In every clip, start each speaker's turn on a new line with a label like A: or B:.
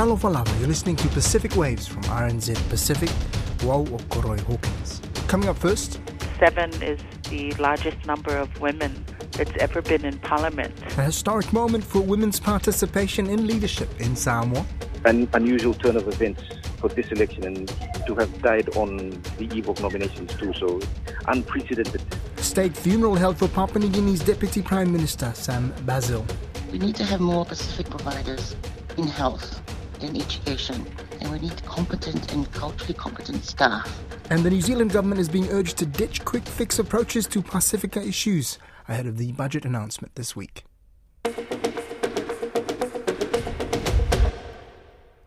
A: Talofa lava, you're listening to Pacific Waves from RNZ Pacific, Wau o Koroi Hawkins. Coming up first,
B: Seven is the largest number of women that's ever been in parliament.
A: a historic moment for women's participation in leadership in Samoa.
C: an unusual turn of events for this election and to have died on the eve of nominations too, so unprecedented.
A: State funeral held for Papua New Guinea's Deputy Prime Minister, Sam Basil.
D: We need to have more Pacific providers in health, in education, and we need competent and culturally competent staff.
A: And the New Zealand government is being urged to ditch quick fix approaches to Pacifica issues ahead of the budget announcement this week.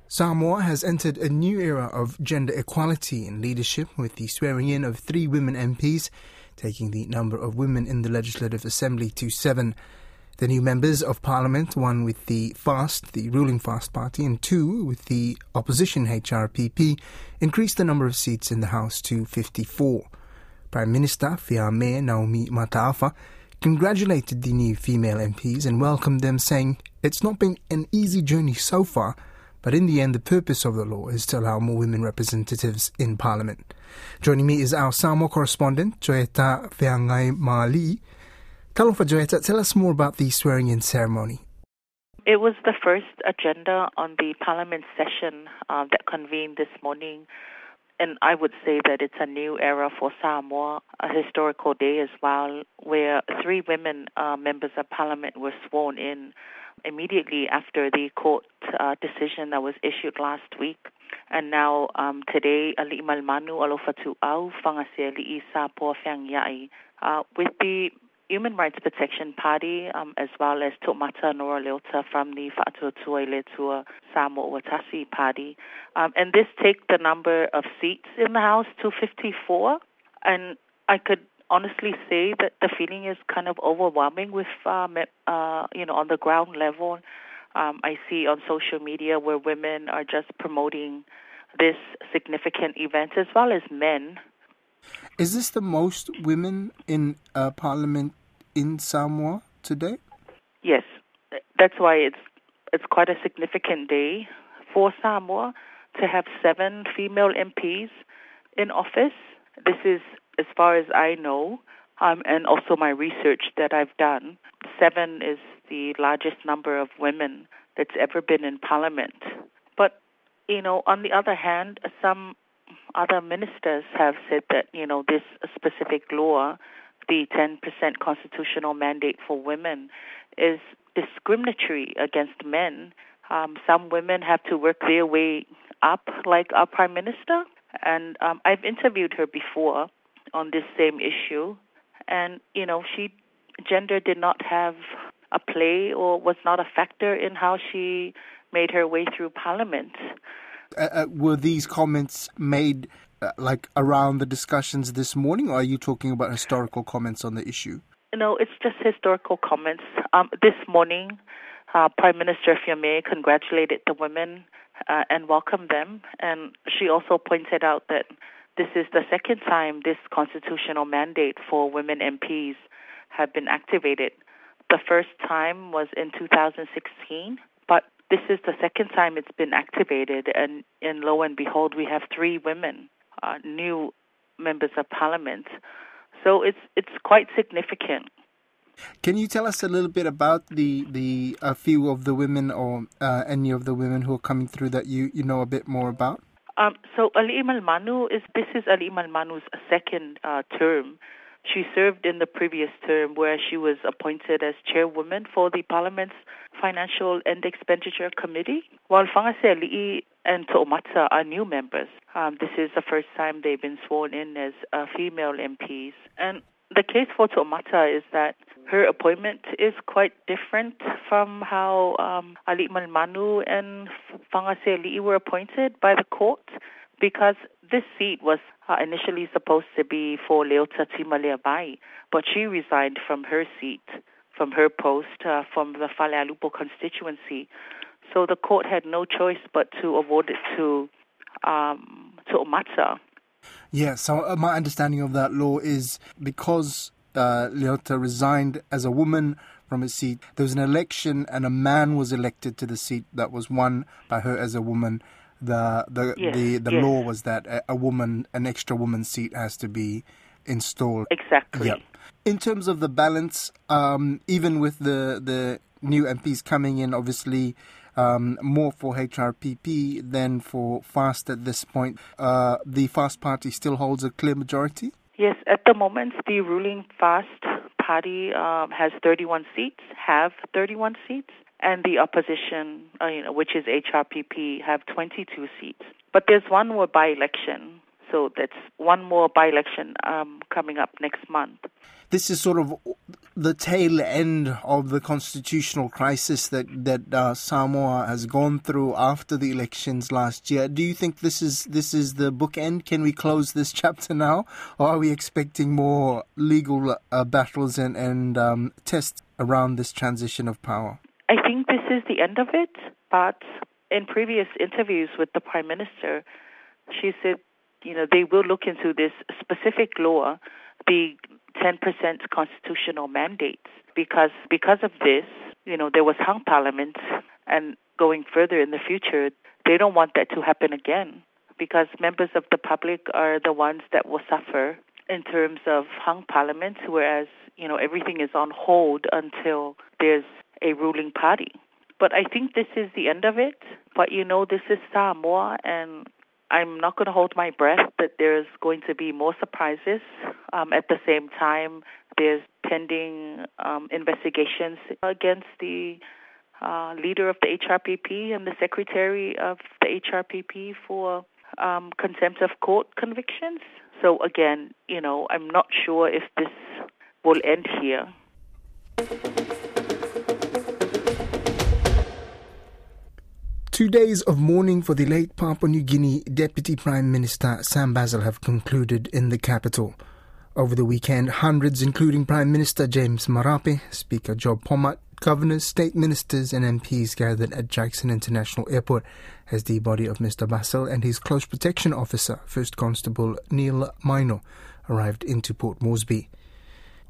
A: Samoa has entered a new era of gender equality in leadership with the swearing in of three women MPs, taking the number of women in the Legislative Assembly to seven. The new members of Parliament, one with the FAST, the ruling FAST party, and two with the opposition HRPP, increased the number of seats in the House to 54. Prime Minister Fiame Naomi Mataafa congratulated the new female MPs and welcomed them, saying, It's not been an easy journey so far, but in the end, the purpose of the law is to allow more women representatives in Parliament. Joining me is our Samoa correspondent, Joyetter Feagaimaali'i. Talofa Joyetter, tell us more about the swearing in ceremony.
B: It was the first agenda on the parliament session uh, that convened this morning. And I would say that it's a new era for Samoa, a historical day as well, where three women uh, members of parliament were sworn in immediately after the court uh, decision that was issued last week. And now um, today, Ali Malmanu Alofatu Au Fangasea Li Isa Po Yai, uh, with the Human Rights Protection Party, um, as well as To'omata Nora Leota from the Fa'atuatua Letua Samoa Watasi Party. Um, and this take the number of seats in the House to 54. And I could honestly say that the feeling is kind of overwhelming with, um, uh, you know, on the ground level. Um, I see on social media where women are just promoting this significant event as well as men.
A: Is this the most women in uh, Parliament in Samoa today?
B: Yes, that's why it's it's quite a significant day for Samoa to have seven female MPs in office. This is, as far as I know, um, and also my research that I've done, seven is the largest number of women that's ever been in Parliament. But you know, on the other hand, some other ministers have said that you know this specific law, the 10% constitutional mandate for women, is discriminatory against men. Um, some women have to work their way up, like our prime minister, and um, I've interviewed her before on this same issue, and you know she gender did not have a play or was not a factor in how she made her way through parliament.
A: Uh, uh, were these comments made like around the discussions this morning, or are you talking about historical comments on the issue?
B: No, it's just historical comments. Um, this morning, uh, Prime Minister Fiame congratulated the women uh, and welcomed them, and she also pointed out that this is the second time this constitutional mandate for women MPs have been activated. The first time was in 2016, but this is the second time it's been activated, and, and lo and behold, we have three women, uh, new members of parliament. So it's it's quite significant.
A: Can you tell us a little bit about the the a few of the women or uh, any of the women who are coming through that you, you know a bit more about?
B: Um, so Ali Manu is this is Ali Malmanu's second uh, term. She served in the previous term where she was appointed as chairwoman for the Parliament's Financial and Expenditure Committee, while Fangase Li'i and To'omata are new members. Um, this is the first time they've been sworn in as uh, female MPs. And the case for To'omata is that her appointment is quite different from how um, Ali Manu and Fangase Li'i were appointed by the court because this seat was uh, initially supposed to be for Leota Timaleabai, but she resigned from her seat, from her post, uh, from the Falealupo constituency. So the court had no choice but to award it to um, To'omata.
A: Yeah, so uh, my understanding of that law is because uh, Leota resigned as a woman from a seat. There was an election, and a man was elected to the seat that was won by her as a woman. The the
B: Yes,
A: the, the
B: yes.
A: law was that a, a woman, an extra woman seat, has to be installed.
B: Exactly.
A: Yeah. In terms of the balance, um, even with the the new MPs coming in, obviously um, more for HRPP than for FAST at this point, uh, the FAST party still holds a clear majority.
B: Yes, at the moment, the ruling FAST party um, has 31 seats, have 31 seats, and the opposition, uh, you know, which is HRPP, have 22 seats. But there's one more by-election, so that's one more by-election um, coming up next month.
A: This is sort of the tail end of the constitutional crisis that that uh, Samoa has gone through after the elections last year. Do you think this is this is the bookend? Can we close this chapter now, or are we expecting more legal uh, battles and and um, tests around this transition of power?
B: I think this is the end of it, but in previous interviews with the Prime Minister, she said, you know, they will look into this specific law, the 10% constitutional mandates, because because of this, you know, there was hung parliament, and going further in the future, they don't want that to happen again, because members of the public are the ones that will suffer in terms of hung parliament, whereas you know everything is on hold until there's a ruling party. But I think this is the end of it. But you know, this is Samoa, and I'm not going to hold my breath that there's going to be more surprises. Um, at the same time, there's pending um, investigations against the uh, leader of the HRPP and the secretary of the HRPP for um, contempt of court convictions. So again, you know, I'm not sure if this will end here.
A: Two days of mourning for the late Papua New Guinea Deputy Prime Minister Sam Basil have concluded in the capital. Over the weekend, hundreds, including Prime Minister James Marape, Speaker Job Pomat, governors, state ministers, and MPs gathered at Jackson International Airport as the body of Mr. Basil and his close protection officer, First Constable Neil Mino, arrived into Port Moresby.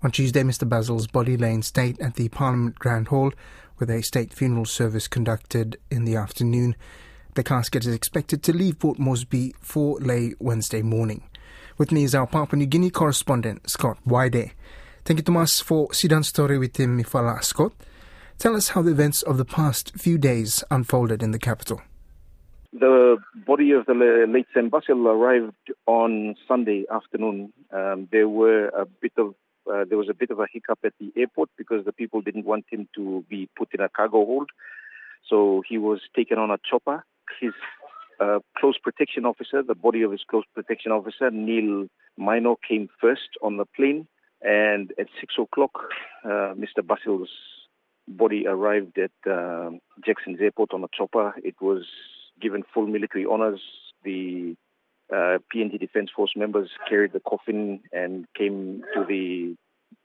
A: On Tuesday, Mr. Basil's body lay in state at the Parliament Grand Hall, with a state funeral service conducted in the afternoon. The casket is expected to leave Port Moresby for late Wednesday morning. With me is our Papua New Guinea correspondent, Scott Waide. Thank you, Tomas, for Sidan Story with him, Mifala Scott. Tell us how the events of the past few days unfolded in the capital.
C: The body of the late Sam Basil arrived on Sunday afternoon. Um, there were a bit of uh, there was a bit of a hiccup at the airport because the people didn't want him to be put in a cargo hold, so he was taken on a chopper. His uh, close protection officer, the body of his close protection officer, Neil Mino, came first on the plane, and at six o'clock, uh, Mr. Basil's body arrived at uh, Jackson's airport on a chopper. It was given full military honors. The uh, PNG Defence Force members carried the coffin and came to the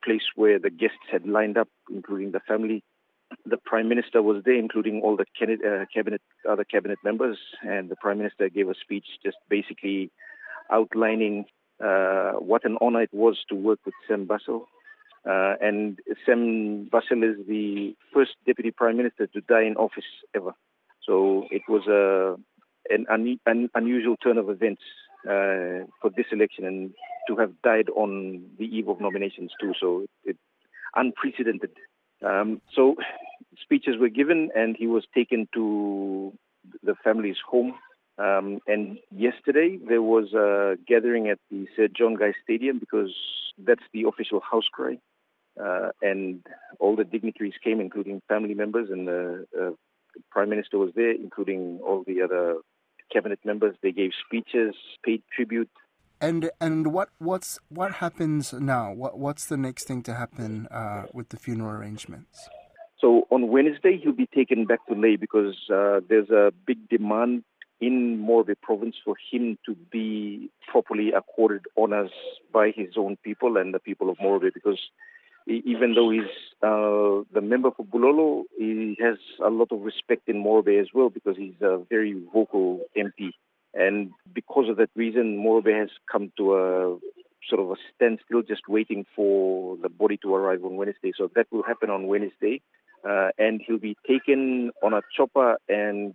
C: place where the guests had lined up, including the family. The Prime Minister was there, including all the cabinet, uh, other cabinet members, and the Prime Minister gave a speech just basically outlining uh, what an honor it was to work with Sam Basil. Uh, and Sam Basil is the first Deputy Prime Minister to die in office ever. So it was a an, un, an unusual turn of events uh, for this election, and to have died on the eve of nominations too. So it, unprecedented. Um, so speeches were given, and he was taken to the family's home. Um, and yesterday there was a gathering at the Sir John Guise Stadium because that's the official house cry. Uh, and all the dignitaries came, including family members, and the uh, Prime Minister was there, including all the other cabinet members. They gave speeches, paid tribute.
A: And and what what's what happens now? What what's the next thing to happen uh, with the funeral arrangements?
C: So on Wednesday he'll be taken back to Lae because uh, there's a big demand in Morobe province for him to be properly accorded honors by his own people and the people of Morobe because even though he's uh, the member for Bulolo, he has a lot of respect in Morobe as well because he's a very vocal MP. And because of that reason, Morobe has come to a sort of a standstill, just waiting for the body to arrive on Wednesday. So that will happen on Wednesday. Uh, and he'll be taken on a chopper and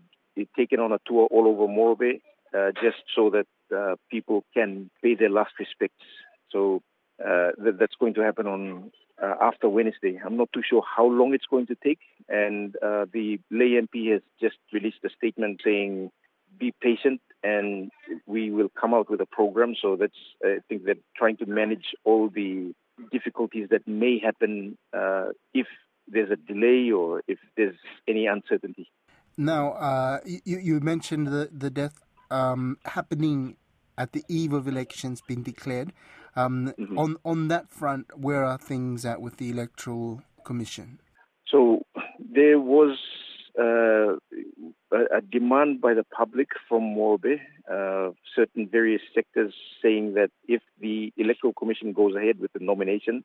C: taken on a tour all over Morobe, uh, just so that uh, people can pay their last respects. So uh, th- that's going to happen on uh, after Wednesday. I'm not too sure how long it's going to take. And uh, the Lae MP has just released a statement saying, "Be patient, and we will come out with a program." So that's I think they're trying to manage all the difficulties that may happen if there's a delay or if there's any uncertainty.
A: Now, uh, you, you mentioned the, the death um, happening at the eve of elections being declared. Um, mm-hmm. On on that front, where are things at with the electoral commission?
C: So there was uh, a, a, demand by the public from Morobe, uh, certain various sectors saying that if the electoral commission goes ahead with the nomination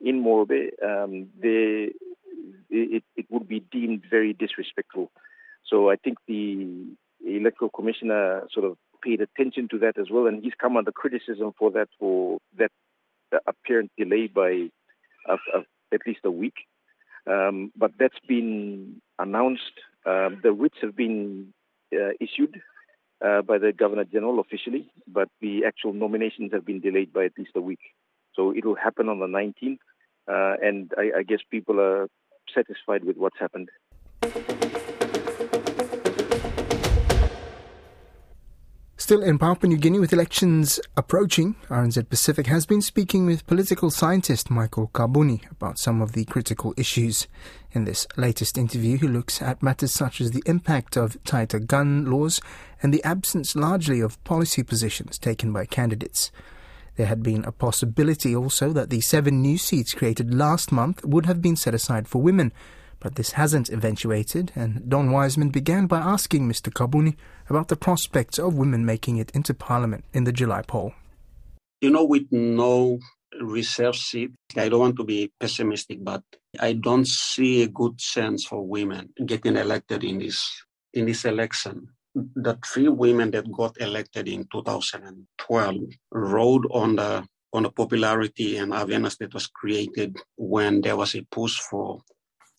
C: in Morobe, um, they, it, it would be deemed very disrespectful. So I think the electoral commissioner sort of paid attention to that as well, and he's come under criticism for that for that apparent delay by at least a week. Um, but that's been announced. Um, the writs have been uh, issued uh, by the Governor General officially, but the actual nominations have been delayed by at least a week. So it will happen on the 19th, uh, and I, I guess people are satisfied with what's happened.
A: Still in Papua New Guinea with elections approaching, RNZ Pacific has been speaking with political scientist Michael Kabuni about some of the critical issues. In this latest interview, he looks at matters such as the impact of tighter gun laws and the absence largely of policy positions taken by candidates. There had been a possibility also that the seven new seats created last month would have been set aside for women, but this hasn't eventuated, and Don Wiseman began by asking Mr. Kabuni about the prospects of women making it into Parliament in the July poll.
E: You know, with no reserve seat, I don't want to be pessimistic, but I don't see a good chance for women getting elected in this in this election. The three women that got elected in 2012 rode on the on the popularity and awareness that was created when there was a push for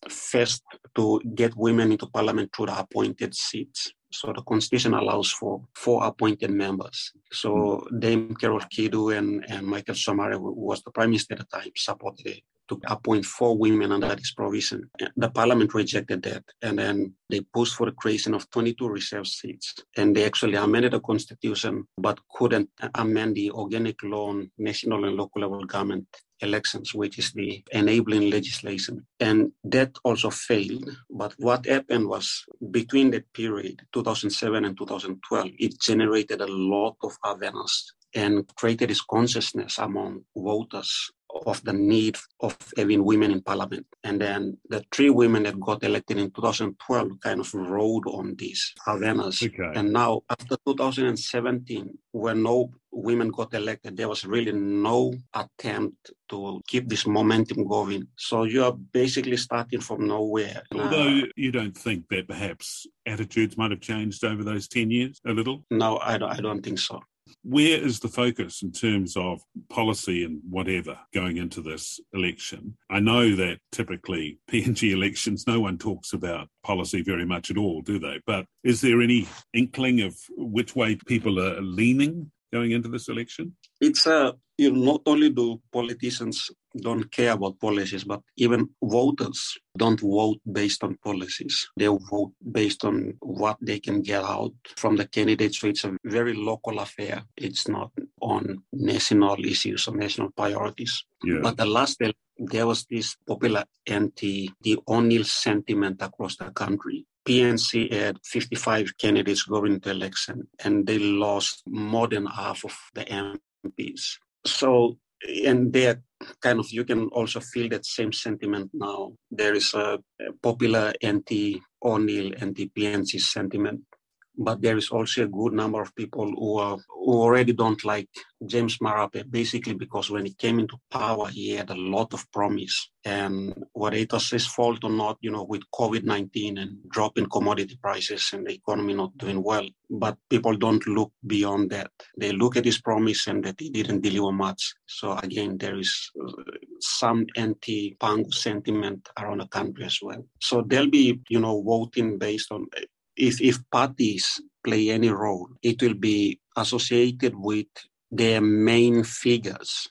E: first to get women into parliament through the appointed seats. So the constitution allows for four appointed members. So hmm. Dame Carol Kidu and, and Michael Somare, who was the prime minister at the time, supported it to appoint four women under this provision. The parliament rejected that, and then they pushed for the creation of 22 reserve seats. And they actually amended the constitution, but couldn't amend the organic law on national and local level government elections, which is the enabling legislation. And that also failed. But what happened was between that period, 2007 and 2012, it generated a lot of awareness and created this consciousness among voters of the need of having women in parliament. And then the three women that got elected in 2012 kind of rode on this awareness. Okay. And now, after 2017, when no women got elected, there was really no attempt to keep this momentum going. So you are basically starting from nowhere.
F: Although you don't think that perhaps attitudes might have changed over those 10 years a little?
E: No, I don't, I don't think so.
F: Where is the focus in terms of policy and whatever going into this election? I know that typically PNG elections, no one talks about policy very much at all, do they? But is there any inkling of which way people are leaning going into this election?
E: It's a you know, not only do politicians don't care about policies, but even voters don't vote based on policies. They vote based on what they can get out from the candidates. So it's a very local affair. It's not on national issues or national priorities. Yeah. But the last there was this popular anti the O'Neill sentiment across the country. PNC had 55 candidates going to election, and they lost more than half of the MPs. So, and there kind of, you can also feel that same sentiment now. There is a, a popular anti O'Neill, anti PNC sentiment. But there is also a good number of people who are who already don't like James Marape, basically because when he came into power, he had a lot of promise. And whether it was his fault or not, you know, with COVID-19 and drop in commodity prices and the economy not doing well, but people don't look beyond that. They look at his promise and that he didn't deliver much. So again, there is uh, some anti-Pangu sentiment around the country as well. So they'll be, you know, voting based on if, if parties play any role, it will be associated with their main figures.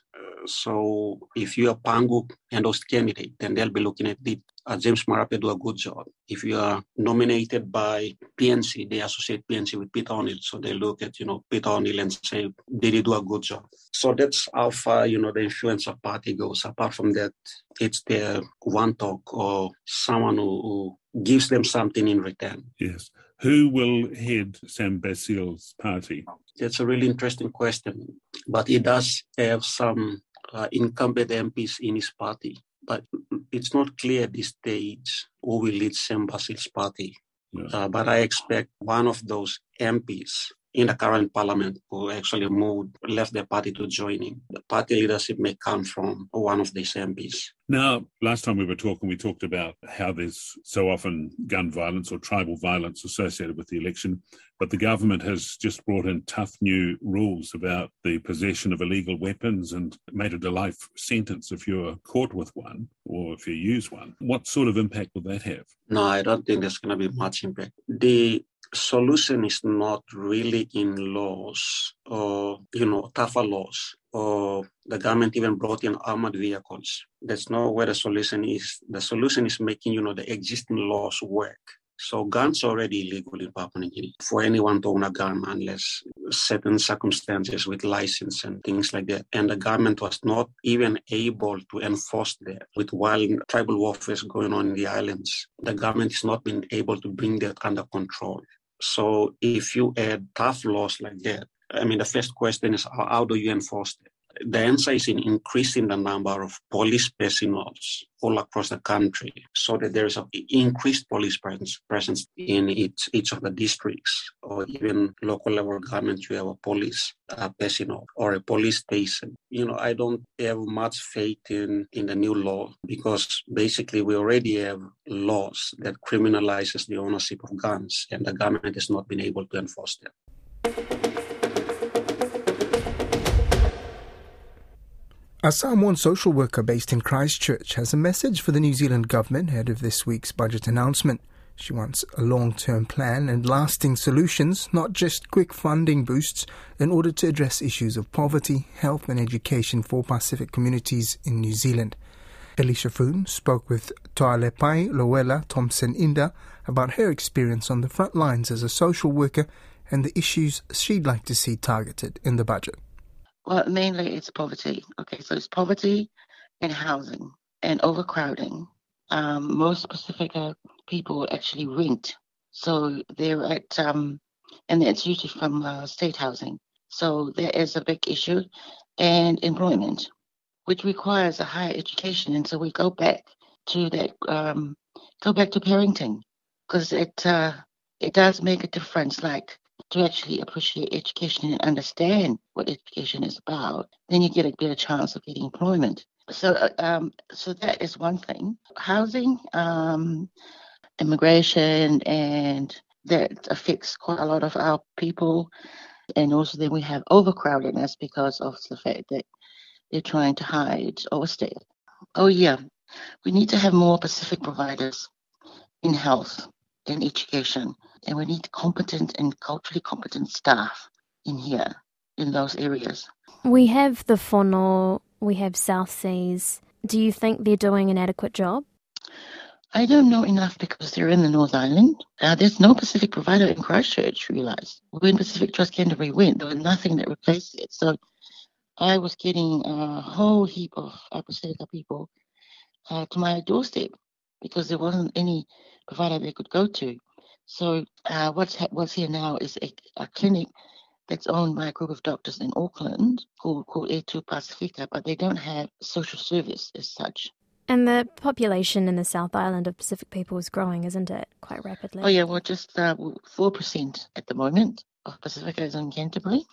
E: So if you are Pangu endorsed candidate, then they'll be looking at it. Uh, James Marape do a good job. If you are nominated by PNC, they associate PNC with Peter O'Neill. So they look at, you know, Peter O'Neill and say, did he do a good job? So that's how far, you know, the influence of party goes. Apart from that, it's their one talk or someone who, who gives them something in return.
F: Yes. Who will head Sam Basil's party?
E: That's a really interesting question. But he does have some uh, incumbent MPs in his party. But it's not clear at this stage who will lead Sam Basil's party. Yeah. Uh, but I expect one of those MPs in the current parliament who actually moved, left their party to joining. The party leadership may come from one of these MPs.
F: Now, last time we were talking, we talked about how there's so often gun violence or tribal violence associated with the election, but the government has just brought in tough new rules about the possession of illegal weapons and made it a life sentence if you're caught with one or if you use one. What sort of impact will that have?
E: No, I don't think there's going to be much impact. The solution is not really in laws or you know tougher laws or the government even brought in armored vehicles that's not where the solution is the solution is making you know the existing laws work so guns are already illegal in Papua New Guinea for anyone to own a gun unless certain circumstances with license and things like that. And the government was not even able to enforce that with wild tribal warfare going on in the islands. The government has not been able to bring that under control. So if you add tough laws like that, I mean, the first question is how, how do you enforce it? The answer is in increasing the number of police personnel all across the country so that there is an increased police presence, presence in each, each of the districts or even local level governments. You have a police uh, personnel or a police station. You know, I don't have much faith in, in the new law because basically we already have laws that criminalizes the ownership of guns and the government has not been able to enforce them.
A: A Samoan social worker based in Christchurch has a message for the New Zealand government ahead of this week's budget announcement. She wants a long term plan and lasting solutions, not just quick funding boosts, in order to address issues of poverty, health, and education for Pacific communities in New Zealand. Eleisha Foon spoke with Toalepai Loela Thompson Inda about her experience on the front lines as a social worker and the issues she'd like to see targeted in the budget.
D: Well, mainly it's poverty. Okay, so it's poverty and housing and overcrowding. Um, most Pacific people actually rent, so they're at, um, and it's usually from uh, state housing. So there is a big issue, and employment, which requires a higher education. And so we go back to that, um, go back to parenting, because it uh, it does make a difference. Like to actually appreciate education and understand what education is about, then you get a better chance of getting employment. So, uh, um, so that is one thing. Housing, um, immigration, and that affects quite a lot of our people. And also, then we have overcrowdedness because of the fact that they're trying to hide overstay. Oh yeah, we need to have more Pacific providers in health and education and we need competent and culturally competent staff in here, in those areas.
G: We have the Fono, we have South Seas. Do you think they're doing an adequate job?
D: I don't know enough because they're in the North Island. Uh, there's no Pacific provider in Christchurch, realize. When Pacific Trust Canterbury went, there was nothing that replaced it. So I was getting a whole heap of Pacifica people uh, to my doorstep because there wasn't any provider they could go to. So uh, what's ha- what's here now is a, a, clinic that's owned by a group of doctors in Auckland called called Etu Pasifika, but they don't have social service as such.
G: And the population in the South Island of Pacific people is growing, isn't it? Quite rapidly.
D: Oh, yeah, well, just uh, 4% at the moment of Pacificos in Canterbury.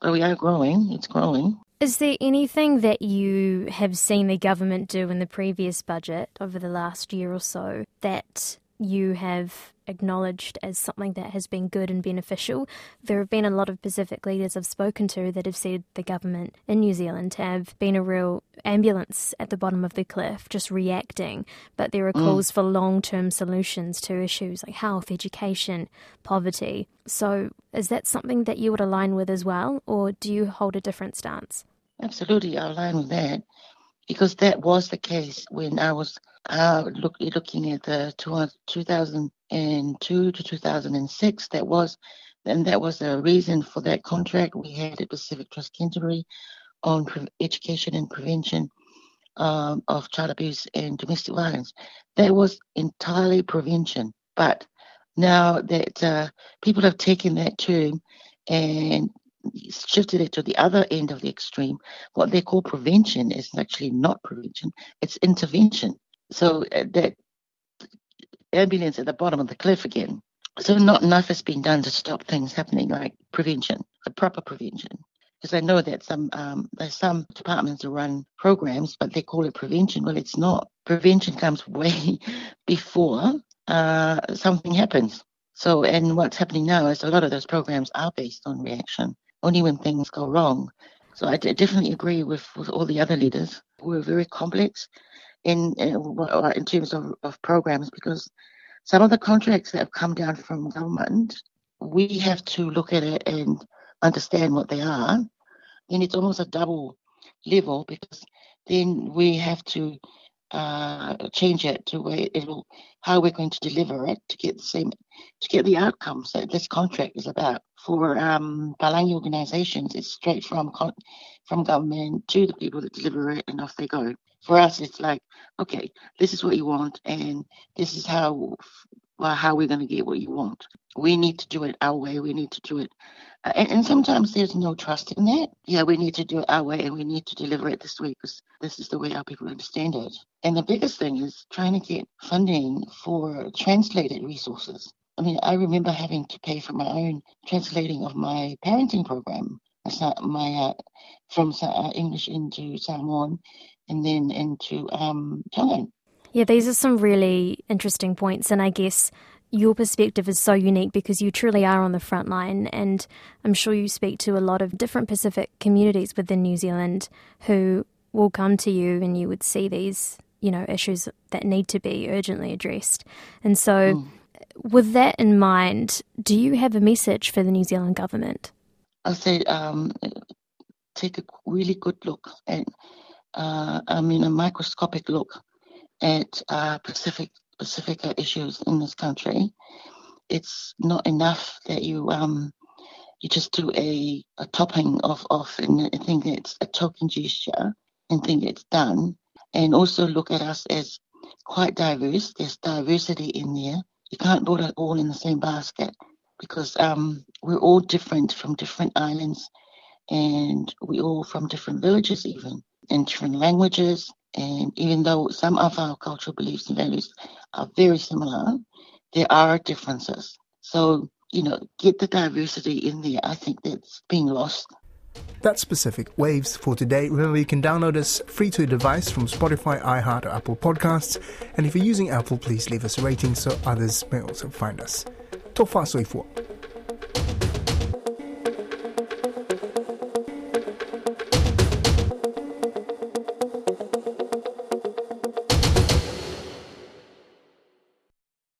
D: But we are growing, it's growing.
G: Is there anything that you have seen the government do in the previous budget over the last year or so that you have acknowledged as something that has been good and beneficial. There have been a lot of Pacific leaders I've spoken to that have said the government in New Zealand have been a real ambulance at the bottom of the cliff, just reacting. But there are mm. calls for long term solutions to issues like health, education, poverty. So, is that something that you would align with as well, or do you hold a different stance?
D: Absolutely, I align with that because that was the case when I was uh, look, looking at the 2002 to 2006. That was, and that was the reason for that contract we had at Pacific Trust Canterbury on pre- education and prevention um, of child abuse and domestic violence. That was entirely prevention. But now that uh, people have taken that term and shifted it to the other end of the extreme. What they call prevention is actually not prevention, it's intervention. So uh, that ambulance at the bottom of the cliff again. So not enough has been done to stop things happening like prevention, the proper prevention. Because I know that some um, there's some departments that run programs, but they call it prevention. Well, it's not. Prevention comes way before uh, something happens. So, and what's happening now is a lot of those programs are based on reaction only when things go wrong. So I definitely agree with, with all the other leaders. We're very complex in uh, in, in terms of, of programs because some of the contracts that have come down from government, we have to look at it and understand what they are. And it's almost a double level because then we have to uh, change it to where it'll how we're going to deliver it to get the same to get the outcomes that this contract is about. For um, organisations, it's straight from from government to the people that deliver it, and off they go. For us, it's like, okay, this is what you want, and this is how well, how we're going to get what you want. We need to do it our way. We need to do it and, and, sometimes there's no trust in that. Yeah, we need to do it our way and we need to deliver it this way because this is the way our people understand it. And the biggest thing is trying to get funding for translated resources. I mean, I remember having to pay for my own translating of my parenting program, my uh, from uh, English into Samoan and then into um, Tongan.
G: Yeah, these are some really interesting points, and I guess your perspective is so unique because you truly are on the front line, and I'm sure you speak to a lot of different Pacific communities within New Zealand who will come to you, and you would see these, you know, issues that need to be urgently addressed. And so, mm. with that in mind, do you have a message for the New Zealand government?
D: I'll say um, take a really good look at, uh, I mean, a microscopic look at uh, Pacific Pacifica issues in this country, it's not enough that you um you just do a, a topping of off and think it's a token gesture and think it's done. And also look at us as quite diverse. There's diversity in there. You can't put it all in the same basket because um, we're all different from different islands and we all from different villages even and different languages and even though some of our cultural beliefs and values are very similar, there are differences. So, you know, get the diversity in there. I think that's being lost.
A: That's Pacific Waves for today. Remember, you can download us free to your device from Spotify, iHeart, or Apple Podcasts. And if you're using Apple, please leave us a rating so others may also find us. Tō whāsoi